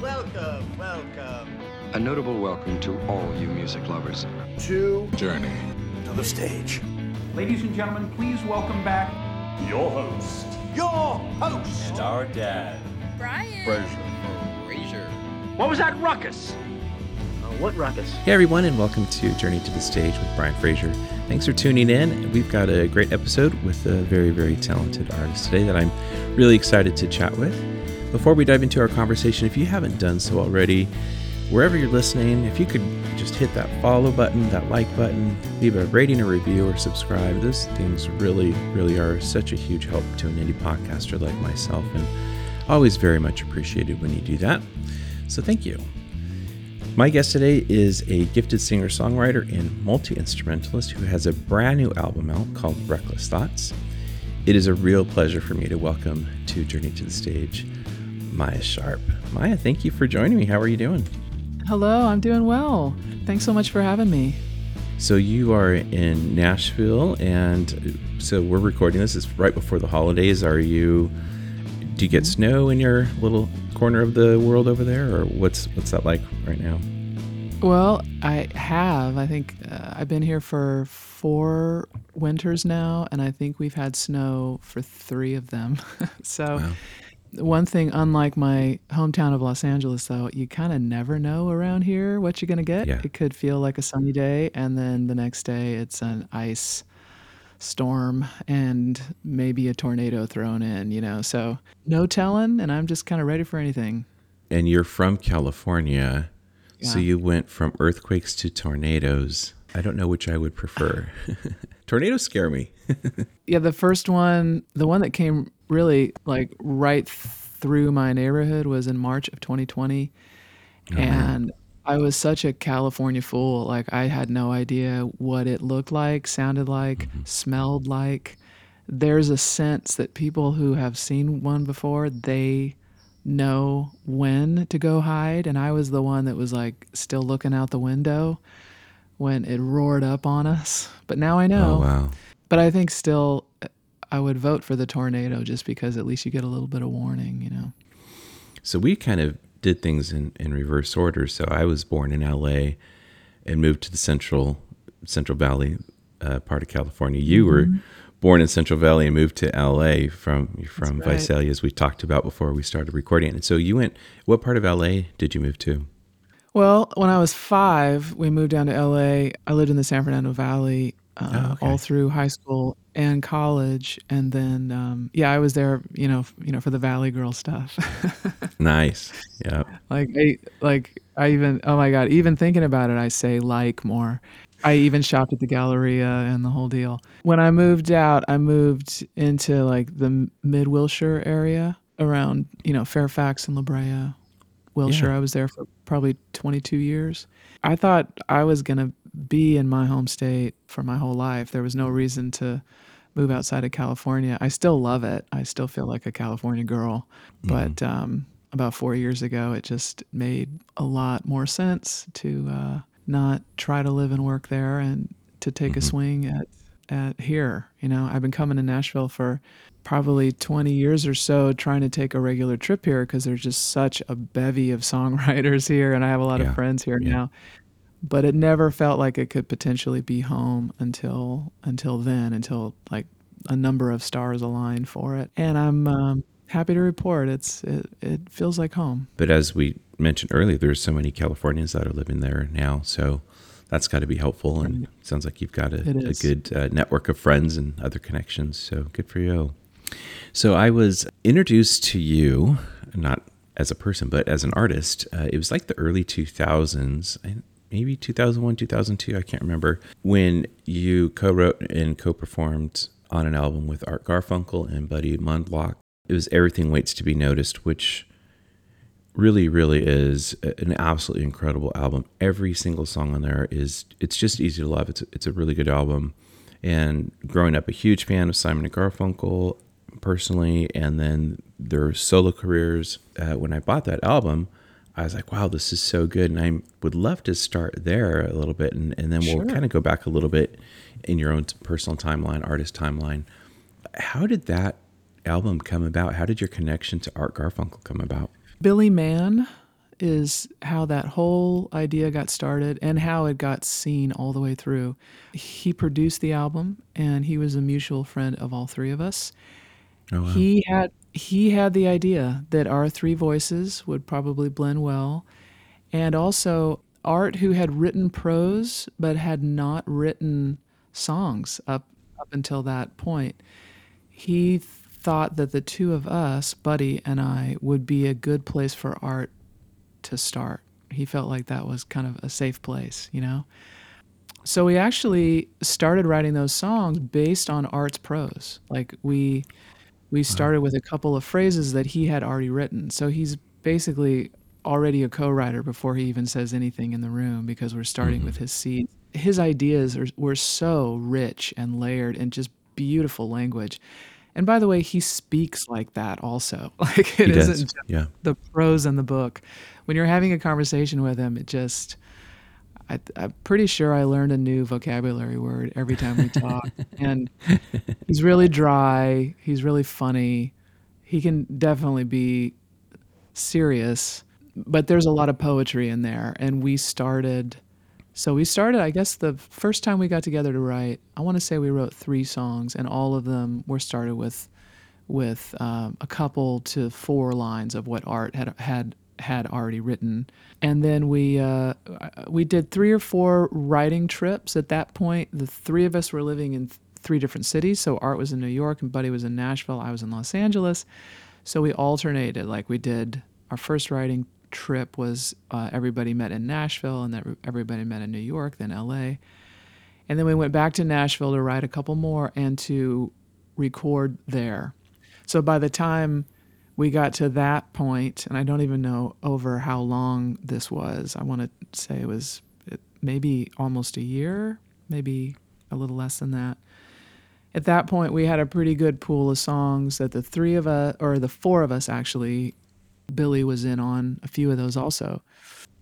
Welcome, welcome. A notable welcome to all you music lovers. To Journey. to the stage. Ladies and gentlemen, please welcome back Your host, Your host. and our dad, Bryan. Frazier. What was that ruckus? Uh, what ruckus? Hey everyone, and welcome to Journey to the Stage with Bryan Frazier. Thanks for tuning in. We've got a great episode with a very, very talented artist today that I'm really excited to chat with. Before we dive into our conversation, if you haven't done so already, wherever you're listening, if you could just hit that follow button, that like button, leave a rating or review or subscribe. Those things really, really are such a huge help to an indie podcaster like myself, and always very much appreciated when you do that. So thank you. My guest today is a gifted singer songwriter and multi instrumentalist who has a brand new album out called Reckless Thoughts. It is a real pleasure for me to welcome to Journey to the Stage Maia Sharp. Maia, thank you for joining me. How are you doing? Hello, I'm doing well. Thanks so much for having me. So, you are in Nashville, and so we're recording this. It's right before the holidays. Are you, do you get snow in your little corner of the world over there, or what's, what's that like right now? Well, I have. I think uh, I've been here for four winters now, and I think we've had snow for three of them. so, Wow. One thing, unlike my hometown of Los Angeles, though, you kind of never know around here what you're going to get. Yeah. It could feel like a sunny day, and then the next day it's an ice storm and maybe a tornado thrown in, you know. So, no telling, and I'm just kind of ready for anything. and you're from California, so you went from earthquakes to tornadoes. I don't know which I would prefer. tornadoes scare me. Yeah, the first one, the one that came really like right through my neighborhood was in March of 2020. And I was such a California fool. Like, I had no idea what it looked like, sounded like, mm-hmm. smelled like. There's a sense that people who have seen one before, they know when to go hide. And I was the one that was like still looking out the window when it roared up on us. But now I know. Oh wow. But I think still, I would vote for the tornado just because at least you get a little bit of warning, you know. So we kind of did things in, in reverse order. So I was born in LA and moved to the central Central Valley uh, part of California. You were born in Central Valley and moved to LA from from right. Visalia, as we talked about before we started recording. And so you went. What part of LA did you move to? Well, when I was five, we moved down to LA. I lived in the San Fernando Valley uh, Oh, okay. all through high school and college, and then um, yeah, I was there, you know, you know, for the Valley Girl stuff. Nice. Yeah. like, I, like I even oh my god, even thinking about it, I say like more. I even shopped at the Galleria and the whole deal. When I moved out, I moved into like the mid Wilshire area around, you know, Fairfax and La Brea. Wilshire, Yeah. I was there for probably 22 years. I thought I was going to be in my home state for my whole life. There was no reason to move outside of California. I still love it. I still feel like a California girl. But um, about four years ago, it just made a lot more sense to uh, not try to live and work there and to take a swing at, at here. You know, I've been coming to Nashville for probably 20 years or so trying to take a regular trip here because there's just such a bevy of songwriters here and I have a lot Yeah, of friends here yeah. now but it never felt like it could potentially be home until until then until like a number of stars aligned for it and i'm um, happy to report it's it, it feels like home But as we mentioned earlier, there's so many Californians that are living there now. So that's got to be helpful. And sounds like you've got a, a good uh, network of friends and other connections. So good for you. So I was introduced to you, not as a person, but as an artist. Uh, it was like the early 2000s, maybe 2001, 2002, I can't remember, when you co wrote and co performed on an album with Art Garfunkel and Buddy Mondlock. It was Everything Waits to Be Noticed, which really really is an absolutely incredible album every single song on there is it's just easy to love it's it's a really good album and growing up a huge fan of simon and garfunkel personally and then their solo careers uh, when i bought that album i was like wow this is so good and i would love to start there a little bit and, and then we'll Sure. kind of go back a little bit in your own personal timeline artist timeline how did that album come about? How did your connection to Art Garfunkel come about? Billy Mann is how that whole idea got started and how it got seen all the way through. He produced the album and he was a mutual friend of all three of us. Oh, wow. He had he had the idea that our three voices would probably blend well and also Art who had written prose but had not written songs up up until that point. He thought that the two of us, Buddy and I, would be a good place for Art to start. He felt like that was kind of a safe place, you know? So we actually started writing those songs based on Art's prose. Like we we started with a couple of phrases that he had already written. So he's basically already a co-writer before he even says anything in the room because we're starting with mm-hmm. his seeds. His ideas are, were so rich and layered and just beautiful language. And by the way, he speaks like that also. Like it just yeah. the prose in the book. When you're having a conversation with him, it just I, I'm pretty sure I learned a new vocabulary word every time we talk. and he's really dry. He's really funny. He can definitely be serious, but there's a lot of poetry in there. And we started, so we started, I guess the first time we got together to write, I want to say we wrote three songs, and all of them were started with with um, a couple to four lines of what Art had had had already written, and then we uh, we did three or four writing trips. At that point, the three of us were living in th- three different cities. So Art was in New York, and Buddy was in Nashville. I was in Los Angeles. So we alternated. Like we did our first writing trip was uh, everybody met in Nashville, and that everybody met in New York, then L.A. And then we went back to Nashville to write a couple more and to record there. So by the time we got to that point, and I don't even know over how long this was, I want to say it was maybe almost a year, maybe a little less than that. At that point, we had a pretty good pool of songs that the three of us, or the four of us actually, Billy was in on a few of those also.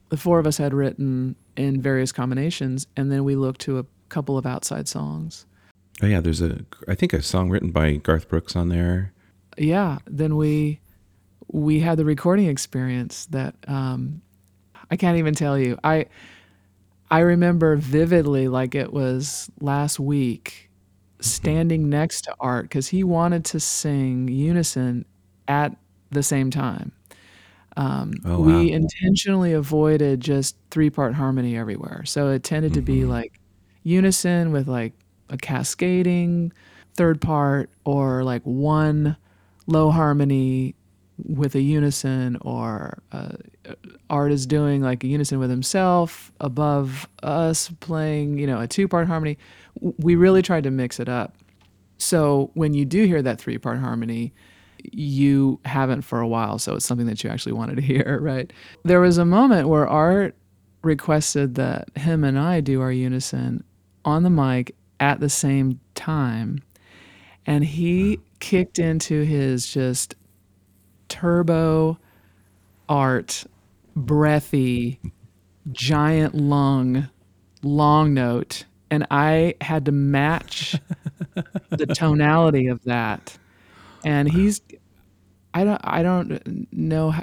The four of us had written in various combinations, and then we looked to a couple of outside songs. Oh yeah, there's a I think a song written by Garth Brooks on there. Yeah, then we we had the recording experience that um, I can't even tell you. I I remember vividly, like it was last week, standing next to Art because he wanted to sing unison at the same time. Um, Oh, we intentionally avoided just three part harmony everywhere. So it tended to be like unison with like a cascading third part or like one low harmony with a unison or uh, art is doing like a unison with himself above us playing you know a two part harmony we really tried to mix it up. So when you do hear that three part harmony you haven't for a while so it's something that you actually wanted to hear right? There was a moment where art requested that him and i do our unison on the mic at the same time and he kicked into his just turbo art breathy giant lung long note. And i had to match the tonality of that. And he's i don't i don't know h-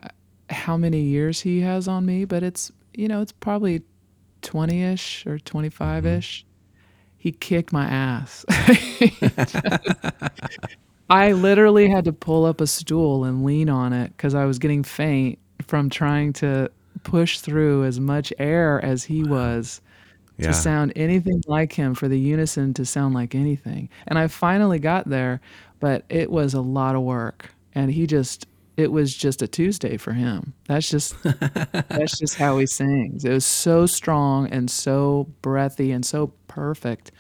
how many years he has on me but it's you know it's probably 20ish or 25ish mm-hmm. he kicked my ass I literally had to pull up a stool and lean on it because I was getting faint from trying to push through as much air as he was Yeah. to sound anything like him for the unison to sound like anything. And I finally got there, but it was a lot of work. And he just it was just a Tuesday for him. That's just that's just how he sings. It was so strong and so breathy and so perfect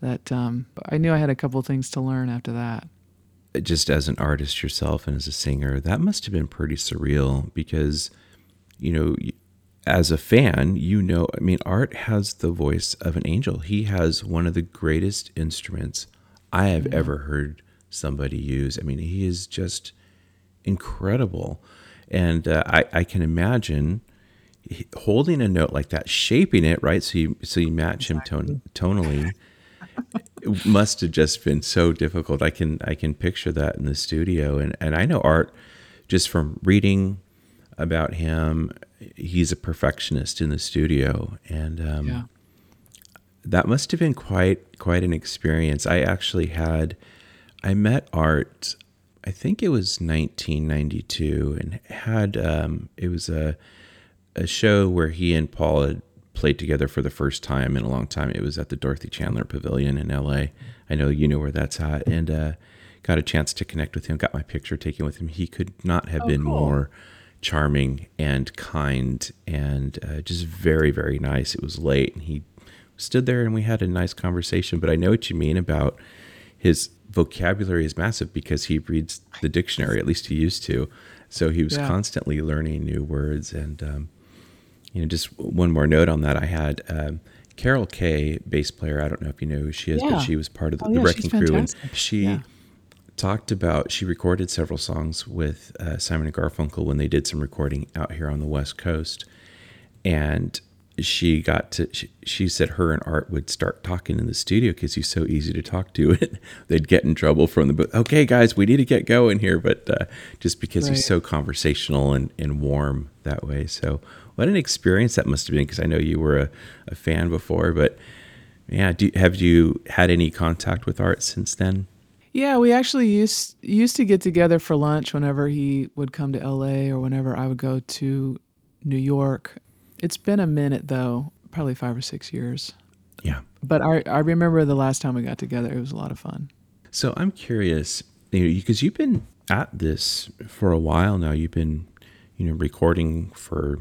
that um, I knew I had a couple things to learn after that. Just as an artist yourself and as a singer, that must have been pretty surreal because, you know, as a fan, you know, I mean, Art has the voice of an angel. He has one of the greatest instruments I have ever heard somebody use. I mean, he is just incredible. And uh, I, I can imagine holding a note like that, shaping it, right? So you, so you match him tone, tonally it must have just been so difficult. I can I can picture that in the studio, and and I know Art just from reading about him. He's a perfectionist in the studio, and um, Yeah. that must have been quite quite an experience. I actually had I met Art. I think it was 1992, and had um, it was a a show where he and Paul had played together for the first time in a long time. It was at the Dorothy Chandler Pavilion in L.A. I know you know where that's at, and uh, got a chance to connect with him. Got my picture taken with him. He could not have been cool. more charming and kind and uh, just very very nice. It was late, and he stood there and we had a nice conversation. But I know what you mean about his vocabulary is massive because he reads the dictionary. At least he used to. So he was Yeah. constantly learning new words and. Um, you know, just one more note on that. I had um, Carol Kaye, bass player. I don't know if you know who she is, Yeah. but she was part of the, Oh, the yeah, Wrecking Crew, and she Yeah. talked about. She recorded several songs with uh, Simon and Garfunkel when they did some recording out here on the West Coast, and she got to. She, she said her and Art would start talking in the studio because he's so easy to talk to. And they'd get in trouble from the booth. Okay, guys, we need to get going here, but uh, just because he's so conversational and, and warm that way. So what an experience that must have been because I know you were a, a fan before, but yeah, do, have you had any contact with Art since then? Yeah, we actually used used to get together for lunch whenever he would come to LA or whenever I would go to New York. It's been a minute though, probably 5 or 6 years. Yeah. But I I remember the last time we got together, it was a lot of fun. So I'm curious, you know, because you've been at this for a while now. You've been, you know, recording for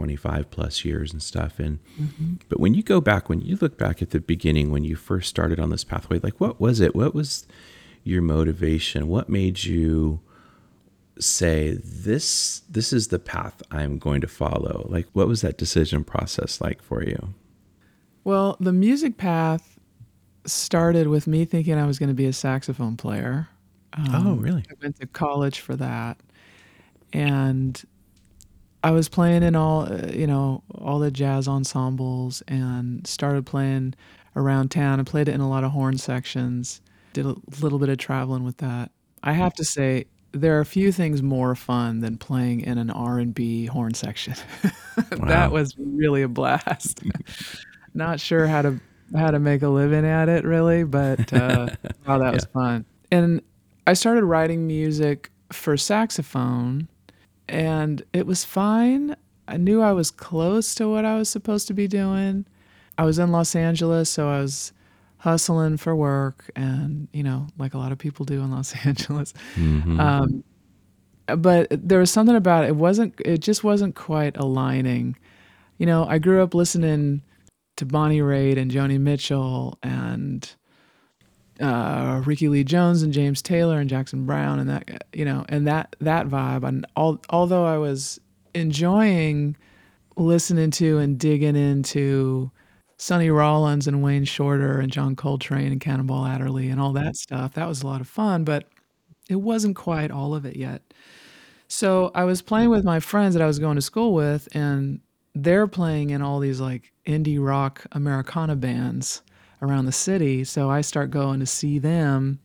25 plus years and stuff. And mm-hmm. but when you go back, when you look back at the beginning, when you first started on this pathway, like what was it? What was your motivation? What made you say this? This is the path I'm going to follow. Like, what was that decision process like for you? Well, the music path started with me thinking I was going to be a saxophone player. oh, um, really? I went to college for that, and I was playing in all uh, you know all the jazz ensembles and started playing around town and played it in a lot of horn sections. Did a little bit of traveling with that. I have to say there are a few things more fun than playing in an R&B horn section. Wow. that was really a blast. Not sure how to how to make a living at it really, but uh, wow, that was fun. And I started writing music for saxophone, and it was fine. I knew I was close to what I was supposed to be doing. I was in Los Angeles, so I was hustling for work, and you know, like a lot of people do in Los Angeles. Um, but there was something about it. It wasn't. It just wasn't quite aligning. You know, I grew up listening to Bonnie Raitt and Joni Mitchell and uh, Rickie Lee Jones and James Taylor and Jackson Browne and that you know and that that vibe. And all, although I was enjoying listening to and digging into Sonny Rollins and Wayne Shorter and John Coltrane and Cannonball Adderley and all that stuff, that was a lot of fun. But it wasn't quite all of it yet. So I was playing with my friends that I was going to school with, and they're playing in all these like indie rock Americana bands around the city. So I start going to see them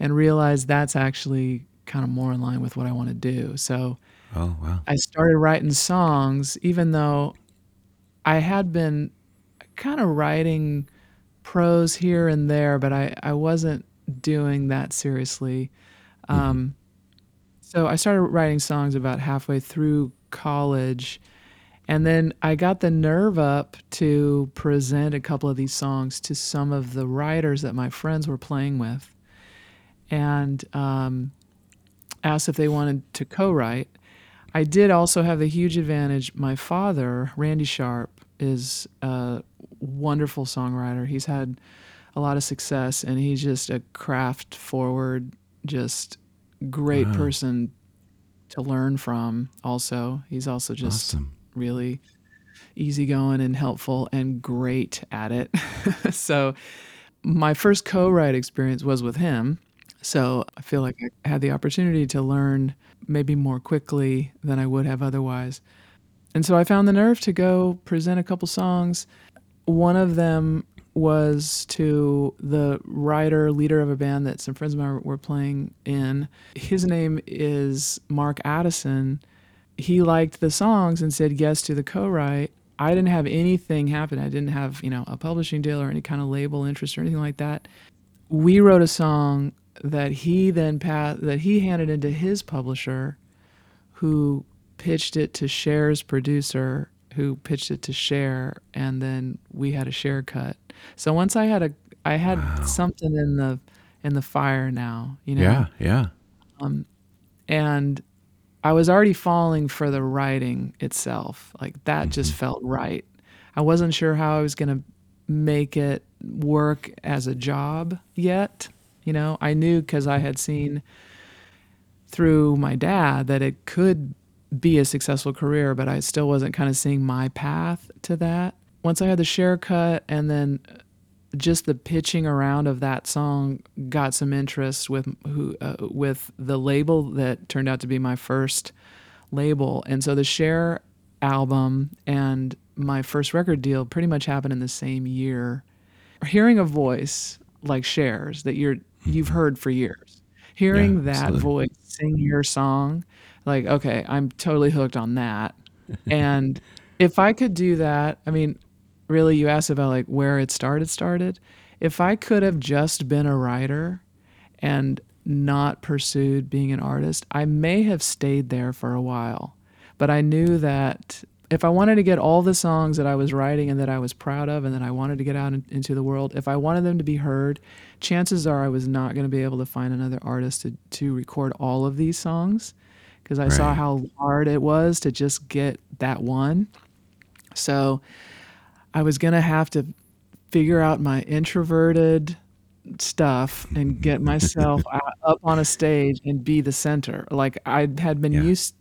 and realize that's actually kind of more in line with what I want to do. So Oh, wow. I started writing songs, even though I had been kind of writing prose here and there, but I, I wasn't doing that seriously. Um, so I started writing songs about halfway through college. And then I got the nerve up to present a couple of these songs to some of the writers that my friends were playing with and um, asked if they wanted to co write. I did also have the huge advantage. My father, Randy Sharp, is a wonderful songwriter. He's had a lot of success and he's just a craft forward, just great person to learn from also. He's also just Awesome. Really easygoing and helpful and great at it. so my first co-write experience was with him. So I feel like I had the opportunity to learn maybe more quickly than I would have otherwise. And so I found the nerve to go present a couple songs. One of them was to the writer, leader of a band that some friends of mine were playing in. His name is Mark Addison. He liked the songs and said yes to the co-write. I didn't have anything happen. I didn't have, you know, a publishing deal or any kind of label interest or anything like that. We wrote a song that he then passed, that he handed into his publisher, who pitched it to Cher's producer, who pitched it to Cher, and then we had a Cher cut. So once I had a, I had wow. something in the in the fire now, you know. Yeah, yeah. Um, and I was already falling for the writing itself. Like that mm-hmm. just felt right. I wasn't sure how I was going to make it work as a job yet. You know, I knew because I had seen through my dad that it could be a successful career, but I still wasn't kind of seeing my path to that. Once I had the Cher cut and then just the pitching around of that song got some interest with who uh, with the label that turned out to be my first label. And so the Cher album and my first record deal pretty much happened in the same year. Hearing a voice like Cher's that you're you've mm-hmm. heard for years. Hearing yeah, that voice sing your song, like okay, I'm totally hooked on that. and if I could do that, I mean, really you asked about like where it started started. If I could have just been a writer and not pursued being an artist, I may have stayed there for a while. But I knew that if I wanted to get all the songs that I was writing and that I was proud of and that I wanted to get out in, into the world, if I wanted them to be heard, chances are I was not going to be able to find another artist to, to record all of these songs because I right. saw how hard it was to just get that one. So I was going to have to figure out my introverted stuff and get myself up on a stage and be the center. Like I had been yeah. used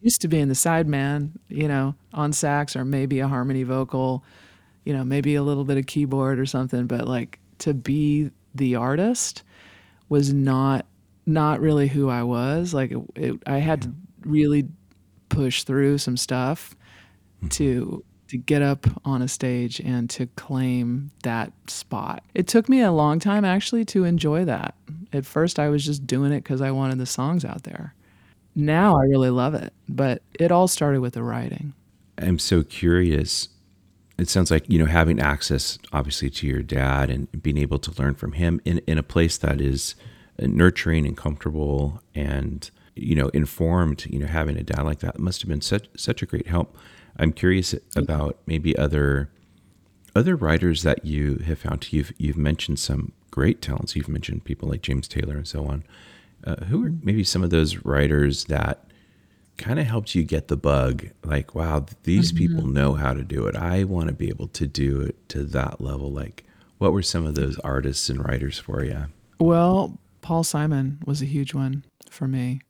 used to being the side man, you know, on sax or maybe a harmony vocal, you know, maybe a little bit of keyboard or something, but like to be the artist was not not really who I was. Like it, it, I had to really push through some stuff mm-hmm. to to get up on a stage and to claim that spot. It took me a long time actually to enjoy that. At first, I was just doing it because I wanted the songs out there. Now I really love it, but it all started with the writing. I'm so curious. It sounds like, you know, having access obviously to your dad and being able to learn from him in, in a place that is nurturing and comfortable and, you know, informed, you know, having a dad like that must have been such such a great help. I'm curious about maybe other other writers that you have found. You've you've mentioned some great talents. You've mentioned people like James Taylor and so on. Uh, who are maybe some of those writers that kind of helped you get the bug? Like, wow, these mm-hmm. people know how to do it. I want to be able to do it to that level. Like, what were some of those artists and writers for you? Well, Paul Simon was a huge one for me.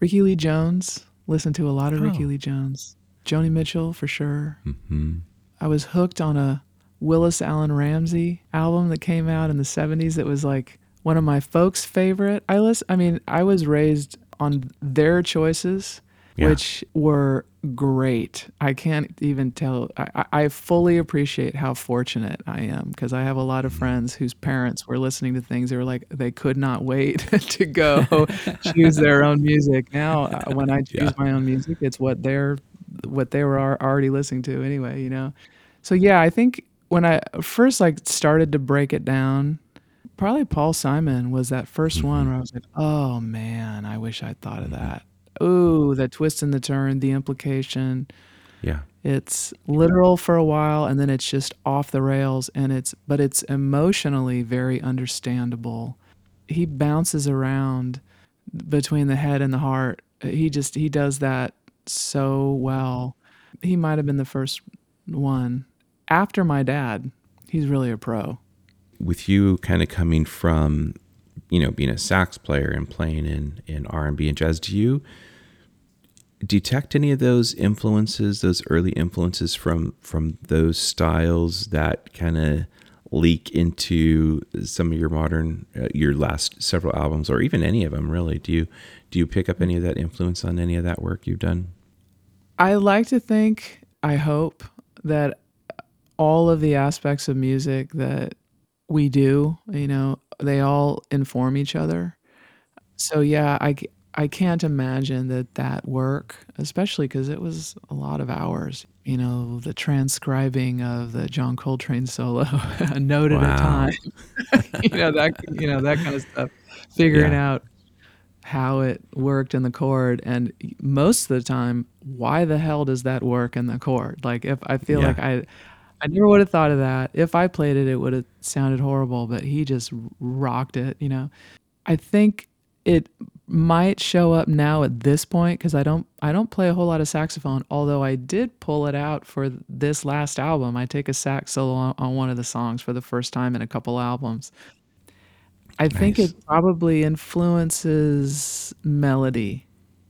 Rickie Lee Jones. Listened to a lot of oh. Rickie Lee Jones. Joni Mitchell for sure. Mm-hmm. I was hooked on a Willis Alan Ramsey album that came out in the 70s that was like one of my folks' favorite. I list, I mean, I was raised on their choices, yeah. which were great. I can't even tell. I, I fully appreciate how fortunate I am because I have a lot of mm-hmm. friends whose parents were listening to things. They were like, they could not wait to go choose their own music. Now, uh, when I choose yeah. my own music, it's what they're what they were already listening to anyway, you know. So yeah, I think when I first like started to break it down, probably Paul Simon was that 1st mm-hmm. one where I was like, "Oh man, I wish I'd thought of that." Ooh, the twist and the turn, the implication. Yeah. It's literal for a while and then it's just off the rails and it's but it's emotionally very understandable. He bounces around between the head and the heart. He just he does that so well. He might have been the first one after my dad. He's really a pro. With you kind of coming from, you know, being a sax player and playing in in R&B and jazz, do you detect any of those influences, those early influences from from those styles that kind of leak into some of your modern uh, your last several albums or even any of them really do you do you pick up any of that influence on any of that work you've done I like to think, I hope that all of the aspects of music that we do, you know, they all inform each other. So yeah, I I can't imagine that that work, especially because it was a lot of hours. You know, the transcribing of the John Coltrane solo, a note wow. at a time. you know that you know that kind of stuff. Figuring yeah. out how it worked in the chord, and most of the time, why the hell does that work in the chord? Like if I feel yeah. like I. I never would have thought of that. If I played it, it would have sounded horrible, but he just rocked it, you know. I think it might show up now at this point because I don't I don't play a whole lot of saxophone. Although I did pull it out for this last album. I take a sax solo on, on one of the songs for the first time in a couple albums. I nice. think it probably influences melody.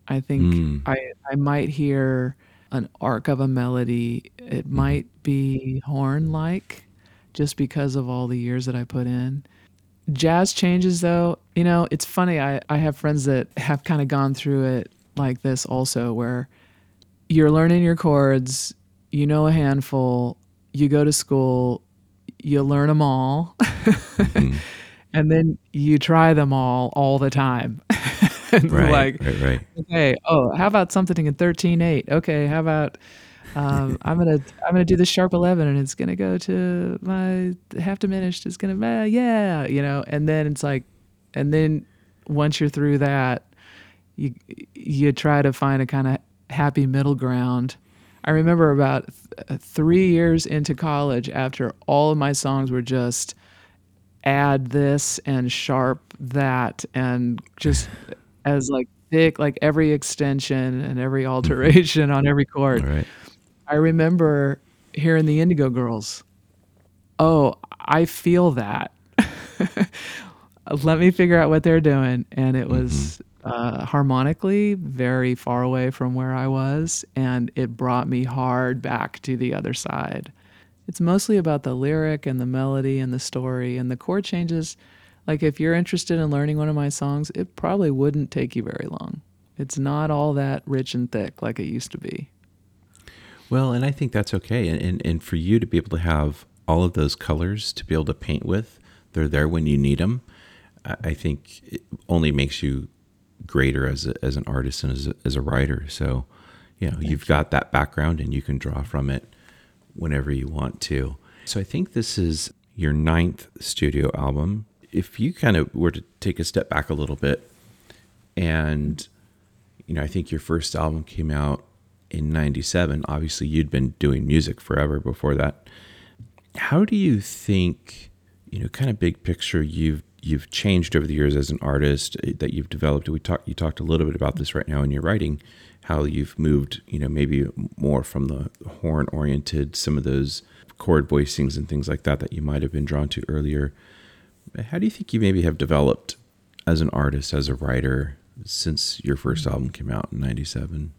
I think mm. I I might hear an arc of a melody. It mm. might be horn like just because of all the years that I put in jazz changes though you know it's funny i, I have friends that have kind of gone through it like this also where you're learning your chords you know a handful you go to school you learn them all mm-hmm. and then you try them all all the time right, like right, right. okay oh how about something in 13-8 okay how about um, I'm gonna I'm gonna do the sharp eleven, and it's gonna go to my half diminished. It's gonna uh, yeah, you know, and then it's like, and then once you're through that, you you try to find a kind of happy middle ground. I remember about th- three years into college, after all of my songs were just add this and sharp that, and just as like thick, like every extension and every alteration on every chord. Right. I remember hearing the Indigo Girls. Oh, I feel that. Let me figure out what they're doing. And it was mm-hmm. uh, harmonically very far away from where I was. And it brought me hard back to the other side. It's mostly about the lyric and the melody and the story and the chord changes. Like, if you're interested in learning one of my songs, it probably wouldn't take you very long. It's not all that rich and thick like it used to be. Well, and I think that's okay. And, and, and for you to be able to have all of those colors to be able to paint with, they're there when you need them. I think it only makes you greater as, a, as an artist and as a, as a writer. So, you know, you've got that background and you can draw from it whenever you want to. So I think this is your ninth studio album. If you kind of were to take a step back a little bit, and, you know, I think your first album came out in 97 obviously you'd been doing music forever before that how do you think you know kind of big picture you've you've changed over the years as an artist eh, that you've developed we talked you talked a little bit about this right now in your writing how you've moved you know maybe more from the horn oriented some of those chord voicings and things like that that you might have been drawn to earlier how do you think you maybe have developed as an artist as a writer since your first mm. album came out in 97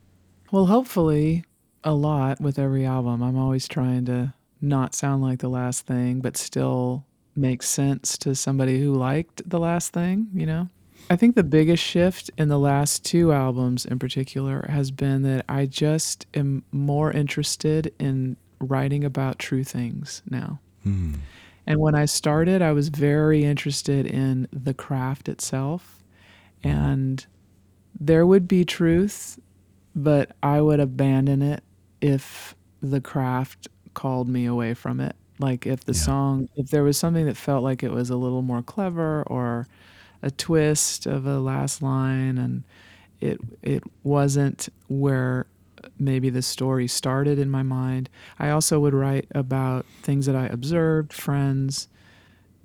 well, hopefully, a lot with every album. I'm always trying to not sound like the last thing, but still make sense to somebody who liked the last thing, you know? I think the biggest shift in the last two albums in particular has been that I just am more interested in writing about true things now. Hmm. And when I started, I was very interested in the craft itself. And there would be truth but I would abandon it if the craft called me away from it. Like if the yeah. song, if there was something that felt like it was a little more clever or a twist of a last line and it it wasn't where maybe the story started in my mind. I also would write about things that I observed, friends,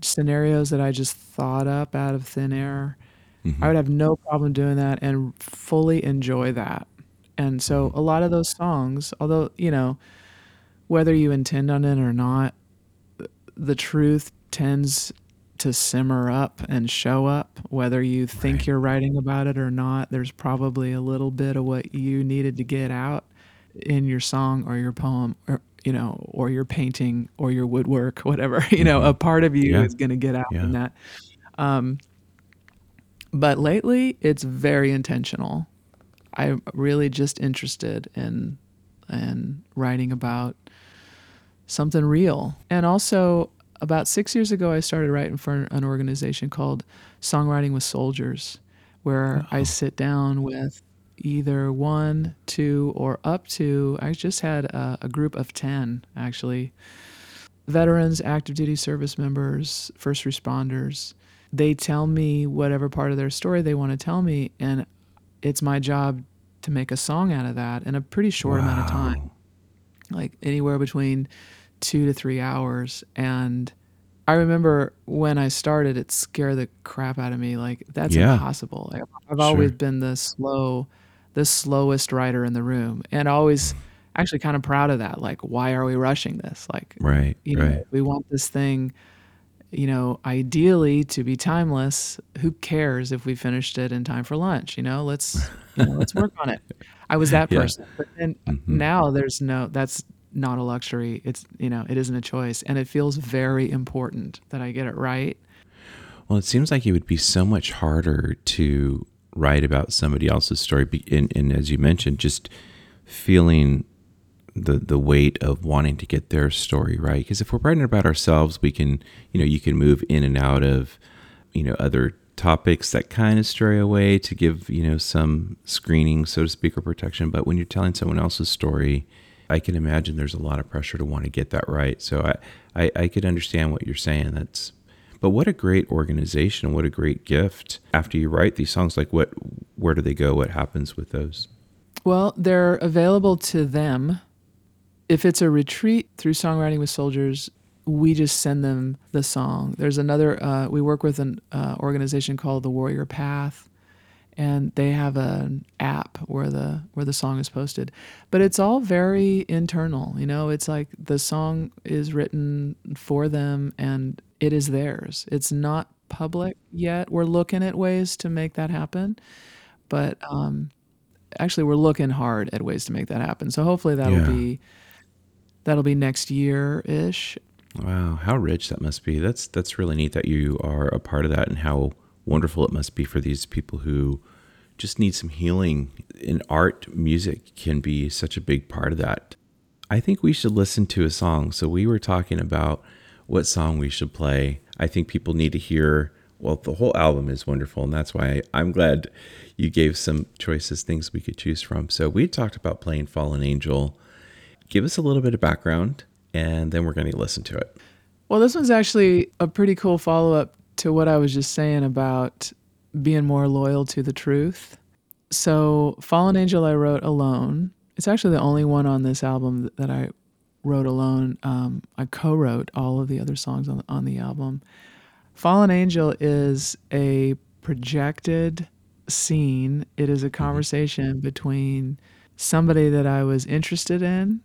scenarios that I just thought up out of thin air. Mm-hmm. I would have no problem doing that and fully enjoy that. And so a lot of those songs, although, you know, whether you intend on it or not, the truth tends to simmer up and show up, whether you think right. you're writing about it or not. There's probably a little bit of what you needed to get out in your song or your poem or you know or your painting or your woodwork whatever you know mm-hmm. a part of you yeah. is going to get out yeah. in that um, but lately it's very intentional I'm really just interested in in writing about something real. And also, about six years ago, I started writing for an organization called Songwriting with Soldiers, where I sit down with either one, two, or up to, I just had a, a group of 10 actually. Veterans, active duty service members, first responders. They tell me whatever part of their story they want to tell me, and it's my job to make a song out of that in a pretty short amount of time, like anywhere between two to three hours. And I remember when I started, it scared the crap out of me. Like that's Yeah. impossible. Like, I've always been the slow, the slowest writer in the room, and always actually kind of proud of that. Like, why are we rushing this? Like, Right, you know, right. we want this thing, you know, ideally to be timeless. Who cares if we finished it in time for lunch? You know, let's you know, let's work on it. I was that Yeah. person, but then mm-hmm. now there's no. That's not a luxury. It's you know, it isn't a choice, and it feels very important that I get it right. Well, it seems like it would be so much harder to write about somebody else's story. And, and as you mentioned, just feeling the the weight of wanting to get their story right. Because if we're writing about ourselves, we can, you know, you can move in and out of, you know, other topics that kind of stray away to give, you know, some screening, so to speak, or protection. But when you're telling someone else's story, I can imagine there's a lot of pressure to want to get that right. So I, I, I could understand what you're saying. That's but what a great organization, what a great gift. After you write these songs, like what where do they go? What happens with those? Well, they're available to them. If it's a retreat through Songwriting with Soldiers, we just send them the song. There's another, uh, we work with an uh, organization called the Warrior Path, and they have an app where the where the song is posted. But it's all very internal. You know, it's like the song is written for them and it is theirs. It's not public yet. We're looking at ways to make that happen, but um, actually we're looking hard at ways to make that happen. So hopefully that'll Yeah. be that'll be next year ish. Wow, how rich that must be. That's that's really neat that you are a part of that and how wonderful it must be for these people who just need some healing. And art, music can be such a big part of that. I think we should listen to a song. So we were talking about what song we should play. I think people need to hear well, the whole album is wonderful, and that's why I'm glad you gave some choices, things we could choose from. So we talked about playing Fallen Angel. Give us a little bit of background, and then we're going to listen to it. Well, this one's actually a pretty cool follow up to what I was just saying about being more loyal to the truth. So, Fallen Angel, I wrote alone. It's actually the only one on this album that I wrote alone. Um, I co wrote all of the other songs on, on the album. Fallen Angel is a projected scene, it is a conversation between somebody that I was interested in.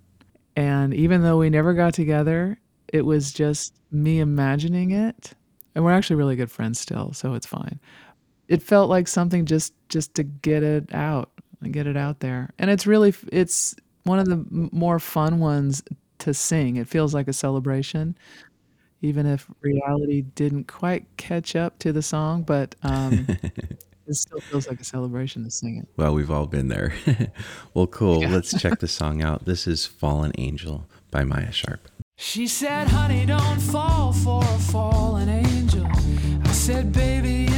And even though we never got together, it was just me imagining it. And we're actually really good friends still, so it's fine. It felt like something just just to get it out and get it out there. And it's really it's one of the more fun ones to sing. It feels like a celebration even if reality didn't quite catch up to the song, but um, it still feels like a celebration to sing it. Well, we've all been there. well, cool. Let's check the song out. This is Fallen Angel by Maia Sharp. She said, honey, don't fall for a fallen angel. I said, baby,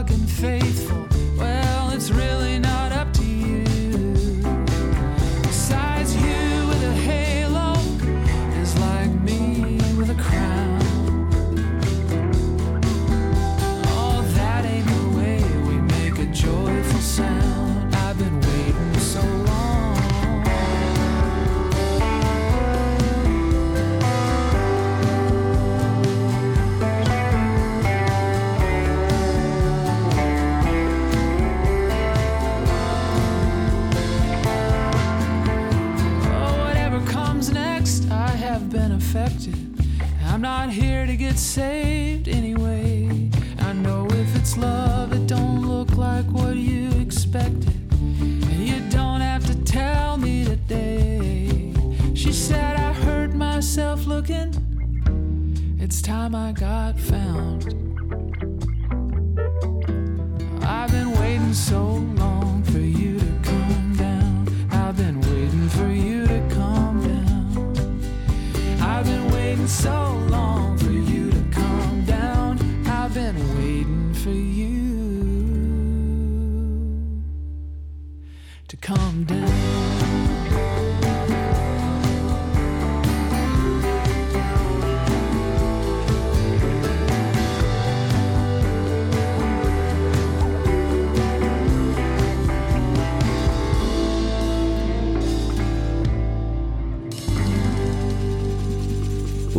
fucking faithful,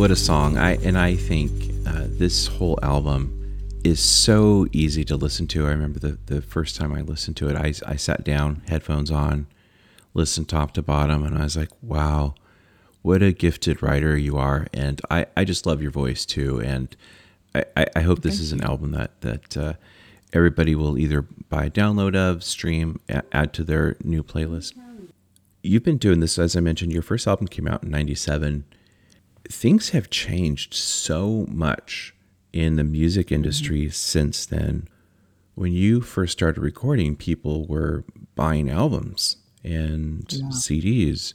What a song! I and I think uh, this whole album is so easy to listen to. I remember the the first time I listened to it, I I sat down, headphones on, listened top to bottom, and I was like, wow, what a gifted writer you are, and I I just love your voice too, and I I, I hope this is an album that that. Uh, Everybody will either buy a download of, stream, a- add to their new playlist. You've been doing this, as I mentioned, your first album came out in 97 things have changed so much in the music mm-hmm. industry since then. When you first started recording, people were buying albums and CDs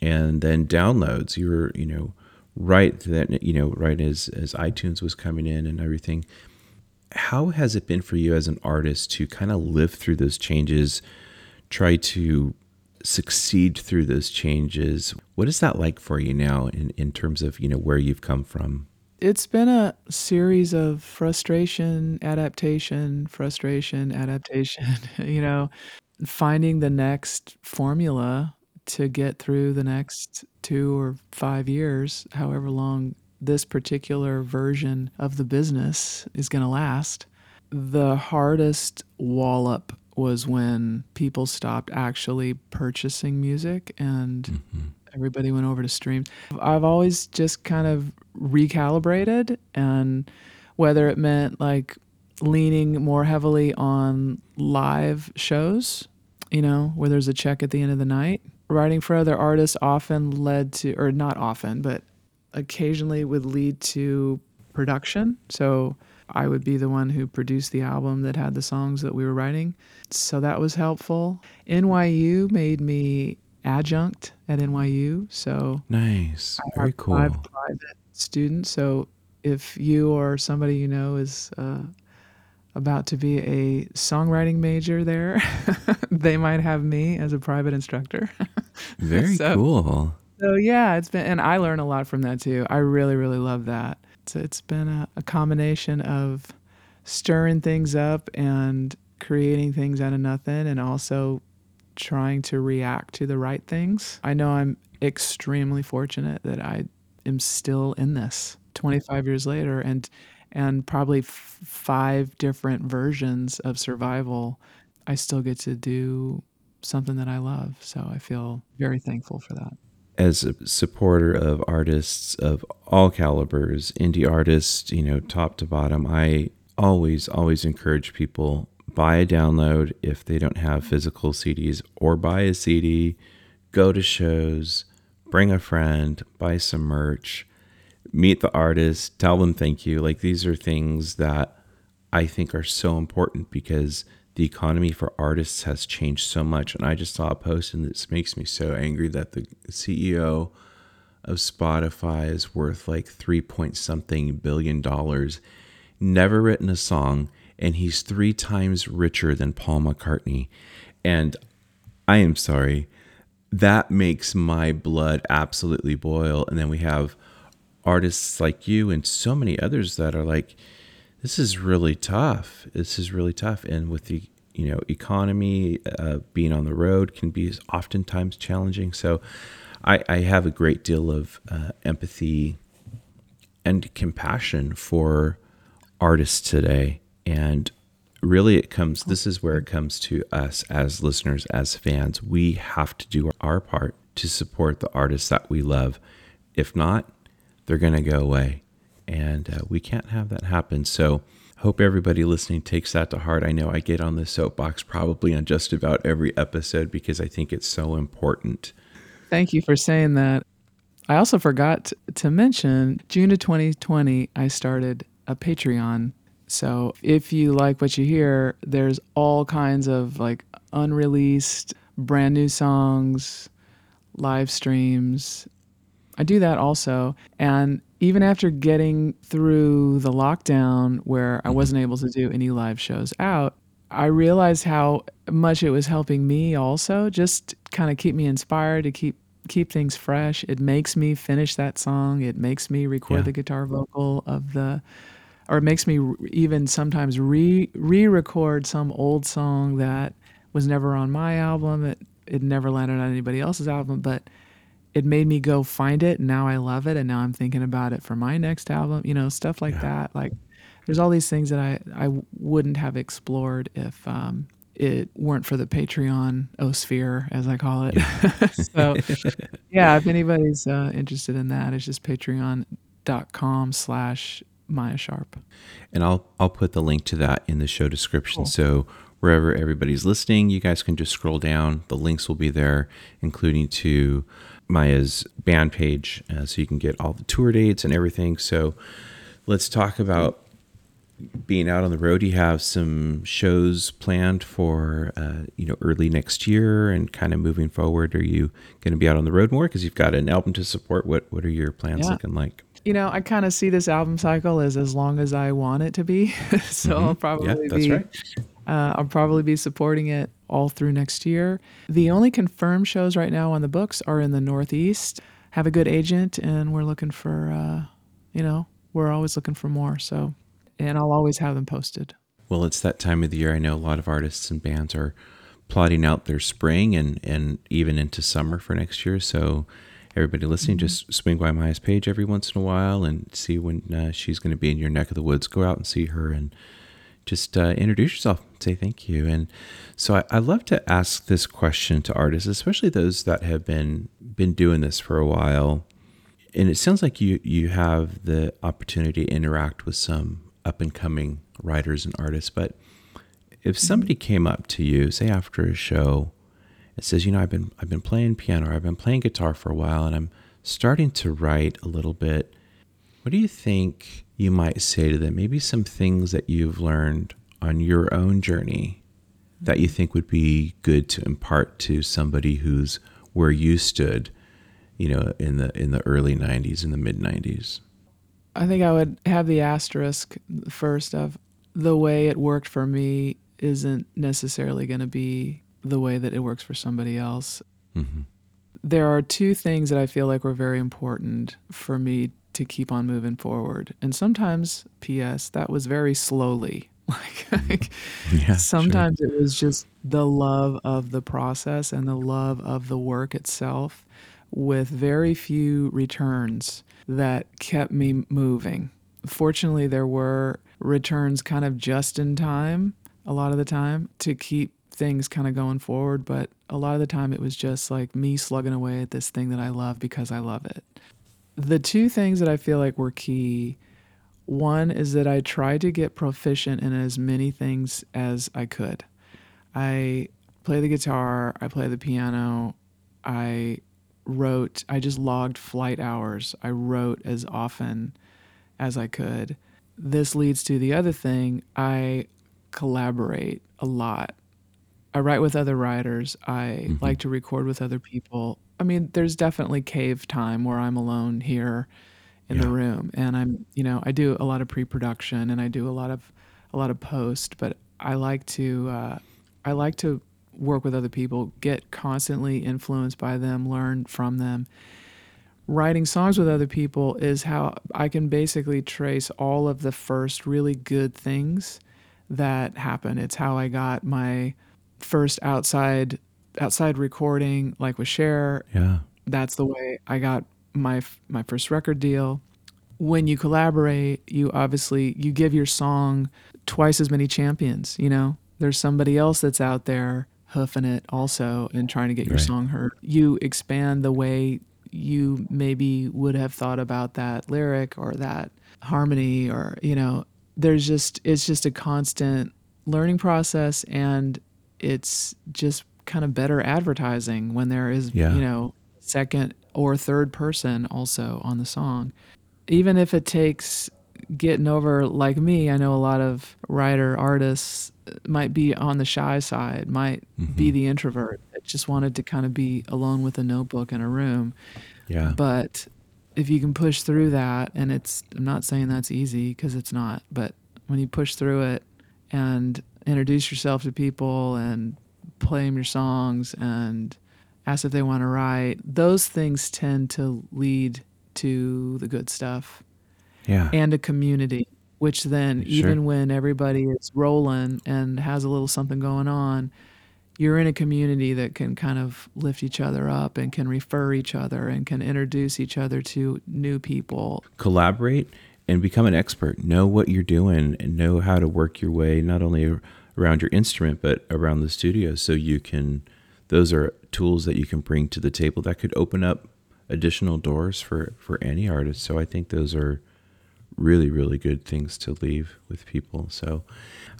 and then downloads. You were, you know, right then, you know, right as as iTunes was coming in and everything. How has it been for you as an artist to kind of live through those changes, try to succeed through those changes? What is that like for you now in, in terms of, you know, where you've come from? It's been a series of frustration, adaptation, frustration, adaptation, you know, finding the next formula to get through the next two or five years, however long this particular version of the business is going to last. The hardest wallop was when people stopped actually purchasing music and mm-hmm. everybody went over to stream. I've always just kind of recalibrated and whether it meant like leaning more heavily on live shows, you know, where there's a check at the end of the night. Writing for other artists often led to, or not often, but occasionally would lead to production. So I would be the one who produced the album that had the songs that we were writing. So that was helpful. NYU made me adjunct at NYU. So Nice. Very cool. five private students. So if you or somebody you know is uh, about to be a songwriting major there, they might have me as a private instructor. Very So- cool. So yeah, it's been, and I learn a lot from that too. I really, really love that. So it's been a, a combination of stirring things up and creating things out of nothing, and also trying to react to the right things. I know I'm extremely fortunate that I am still in this 25 years later, and and probably f- five different versions of survival. I still get to do something that I love. So I feel very thankful for that. As a supporter of artists of all calibers, indie artists, you know, top to bottom, I always, always encourage people buy a download if they don't have physical CDs or buy a CD, go to shows, bring a friend, buy some merch, meet the artist, tell them thank you. Like these are things that I think are so important because the economy for artists has changed so much. And I just saw a post and this makes me so angry that the CEO of Spotify is worth like three point something billion dollars, never written a song, and he's three times richer than Paul McCartney. And I am sorry, that makes my blood absolutely boil. And then we have artists like you and so many others that are like, this is really tough. This is really tough. And with the you know economy, uh, being on the road can be oftentimes challenging. So I, I have a great deal of uh, empathy and compassion for artists today. And really, it comes, this is where it comes to us as listeners, as fans. We have to do our part to support the artists that we love. If not, they're going to go away. And uh, we can't have that happen. So, hope everybody listening takes that to heart. I know I get on the soapbox probably on just about every episode because I think it's so important. Thank you for saying that. I also forgot to mention June of 2020, I started a Patreon. So if you like what you hear, there's all kinds of like unreleased, brand new songs, live streams. I do that also. And even after getting through the lockdown where I mm-hmm. wasn't able to do any live shows out, I realized how much it was helping me also just kind of keep me inspired to keep keep things fresh. It makes me finish that song. It makes me record Yeah. the guitar vocal of the or it makes me even sometimes re re-record some old song that was never on my album. It it never landed on anybody else's album, but it made me go find it and now I love it and now I'm thinking about it for my next album, you know, stuff like that. Like there's all these things that I I wouldn't have explored if um it weren't for the Patreon osphere, as I call it. so, yeah, if anybody's uh, interested in that, it's just patreon.com slash Maia Sharp. and I'll I'll put the link to that in the show description. So wherever everybody's listening, you guys can just scroll down. The links will be there, including to Maia's band page, uh, so you can get all the tour dates and everything. So let's talk about being out on the road. You have some shows planned for uh, you know early next year, and kind of moving forward. Are you going to be out on the road more because you've got an album to support? What What are your plans Yeah. looking like? You know, I kind of see this album cycle as as long as I want it to be. so I'll probably Mm-hmm. Yeah, that's be right. Uh, I'll probably be supporting it all through next year. The only confirmed shows right now on the books are in the Northeast. Have a good agent, and we're looking for, uh, you know, we're always looking for more. So, and I'll always have them posted. Well, it's that time of the year. I know a lot of artists and bands are plotting out their spring and, and even into summer for next year. So, everybody listening, just swing by Maia's page every once in a while and see when uh, she's going to be in your neck of the woods. Go out and see her and just uh, introduce yourself. Say thank you. And so, I, I love to ask this question to artists, especially those that have been been doing this for a while. And it sounds like you you have the opportunity to interact with some up and coming writers and artists. But if somebody came up to you, say after a show, and says, you know, I've been I've been playing piano or I've been playing guitar for a while, and I'm starting to write a little bit. What do you think you might say to them? Maybe some things that you've learned on your own journey that you think would be good to impart to somebody who's where you stood, you know, in the in the early '90s, in the mid '90s. I think I would have the asterisk first of the way it worked for me isn't necessarily going to be the way that it works for somebody else. Mm-hmm. There are two things that I feel like were very important for me to keep on moving forward. And sometimes, P.S., that was very slowly. Like, Yeah, sure. sometimes it was just the love of the process and the love of the work itself with very few returns that kept me moving. Fortunately, there were returns kind of just in time a lot of the time to keep things kind of going forward, but a lot of the time it was just like me slugging away at this thing that I love because I love it. The two things that I feel like were key one is that I tried to get proficient in as many things as I could. I play the guitar, I play the piano, I wrote, I just logged flight hours. I wrote as often as I could. This leads to the other thing I collaborate a lot. I write with other writers. I mm-hmm. like to record with other people. I mean, there's definitely cave time where I'm alone here in the room, and I'm, you know, I do a lot of pre-production and I do a lot of a lot of post, but I like to uh, I like to work with other people, get constantly influenced by them, learn from them. Writing songs with other people is how I can basically trace all of the first really good things that happen. It's how I got my first outside outside recording, like with Cher. Yeah. That's the way I got my my first record deal. When you collaborate, you obviously you give your song twice as many champions. You know, there's somebody else that's out there hoofing it also and trying to get your Right. song heard. You expand the way you maybe would have thought about that lyric or that harmony or you know there's just it's just a constant learning process and it's just kind of better advertising when there is Yeah. you know second or third person also on the song even if it takes getting over like me i know a lot of writer artists uh, might be on the shy side might be mm-hmm. the introvert that just wanted to kind of be alone with a notebook in a room Yeah. but if you can push through that, and it's, I'm not saying that's easy because it's not, but when you push through it and introduce yourself to people and play them your songs and ask if they want to write, those things tend to lead to the good stuff yeah. and a community, which then, Sure. even when everybody is rolling and has a little something going on, you're in a community that can kind of lift each other up and can refer each other and can introduce each other to new people. collaborate and become an expert. Know what you're doing and know how to work your way not only around your instrument but around the studio so you can those are tools that you can bring to the table that could open up additional doors for for any artist. So I think those are really really good things to leave with people. So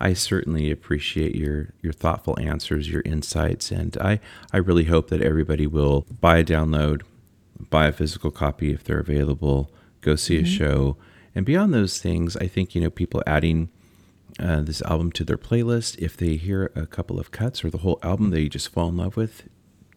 I certainly appreciate your your thoughtful answers, your insights and I I really hope that everybody will buy a download buy a physical copy if they're available, go see a mm-hmm. show. And beyond those things, I think, you know, people adding uh, this album to their playlist, if they hear a couple of cuts or the whole album they just fall in love with,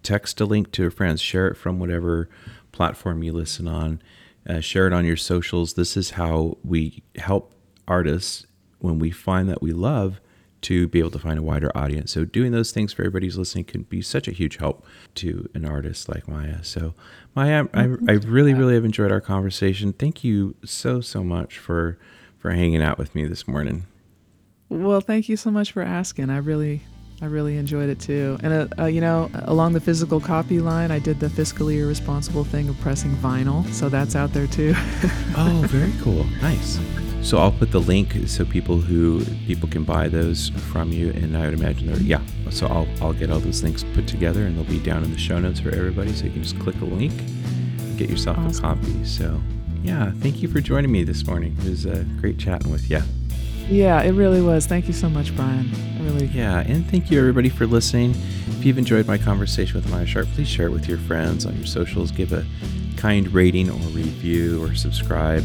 text a link to a friend, share it from whatever platform you listen on, uh, share it on your socials. This is how we help artists when we find that we love to be able to find a wider audience. So doing those things for everybody who's listening can be such a huge help to an artist like Maia. So Maia, I, I really, really have enjoyed our conversation. Thank you so, so much for for hanging out with me this morning. Well, thank you so much for asking. I really, I really enjoyed it too. And uh, uh, you know, along the physical copy line, I did the fiscally irresponsible thing of pressing vinyl, so that's out there too. Oh, very cool. Nice. So I'll put the link so people who people can buy those from you, and I would imagine they're yeah. So I'll I'll get all those links put together, and they'll be down in the show notes for everybody. So you can just click a link, and get yourself a copy. So yeah, thank you for joining me this morning. It was uh, great chatting with you. Yeah, it really was. Thank you so much, Bryan. I really. Yeah, and thank you everybody for listening. If you've enjoyed my conversation with Maia Sharp, please share it with your friends on your socials. Give a kind rating or review or subscribe.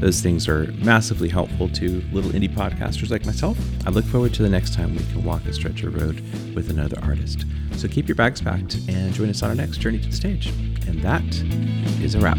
Those things are massively helpful to little indie podcasters like myself. I look forward to the next time we can walk a stretch of road with another artist. So keep your bags packed and join us on our next journey to the stage. And that is a wrap.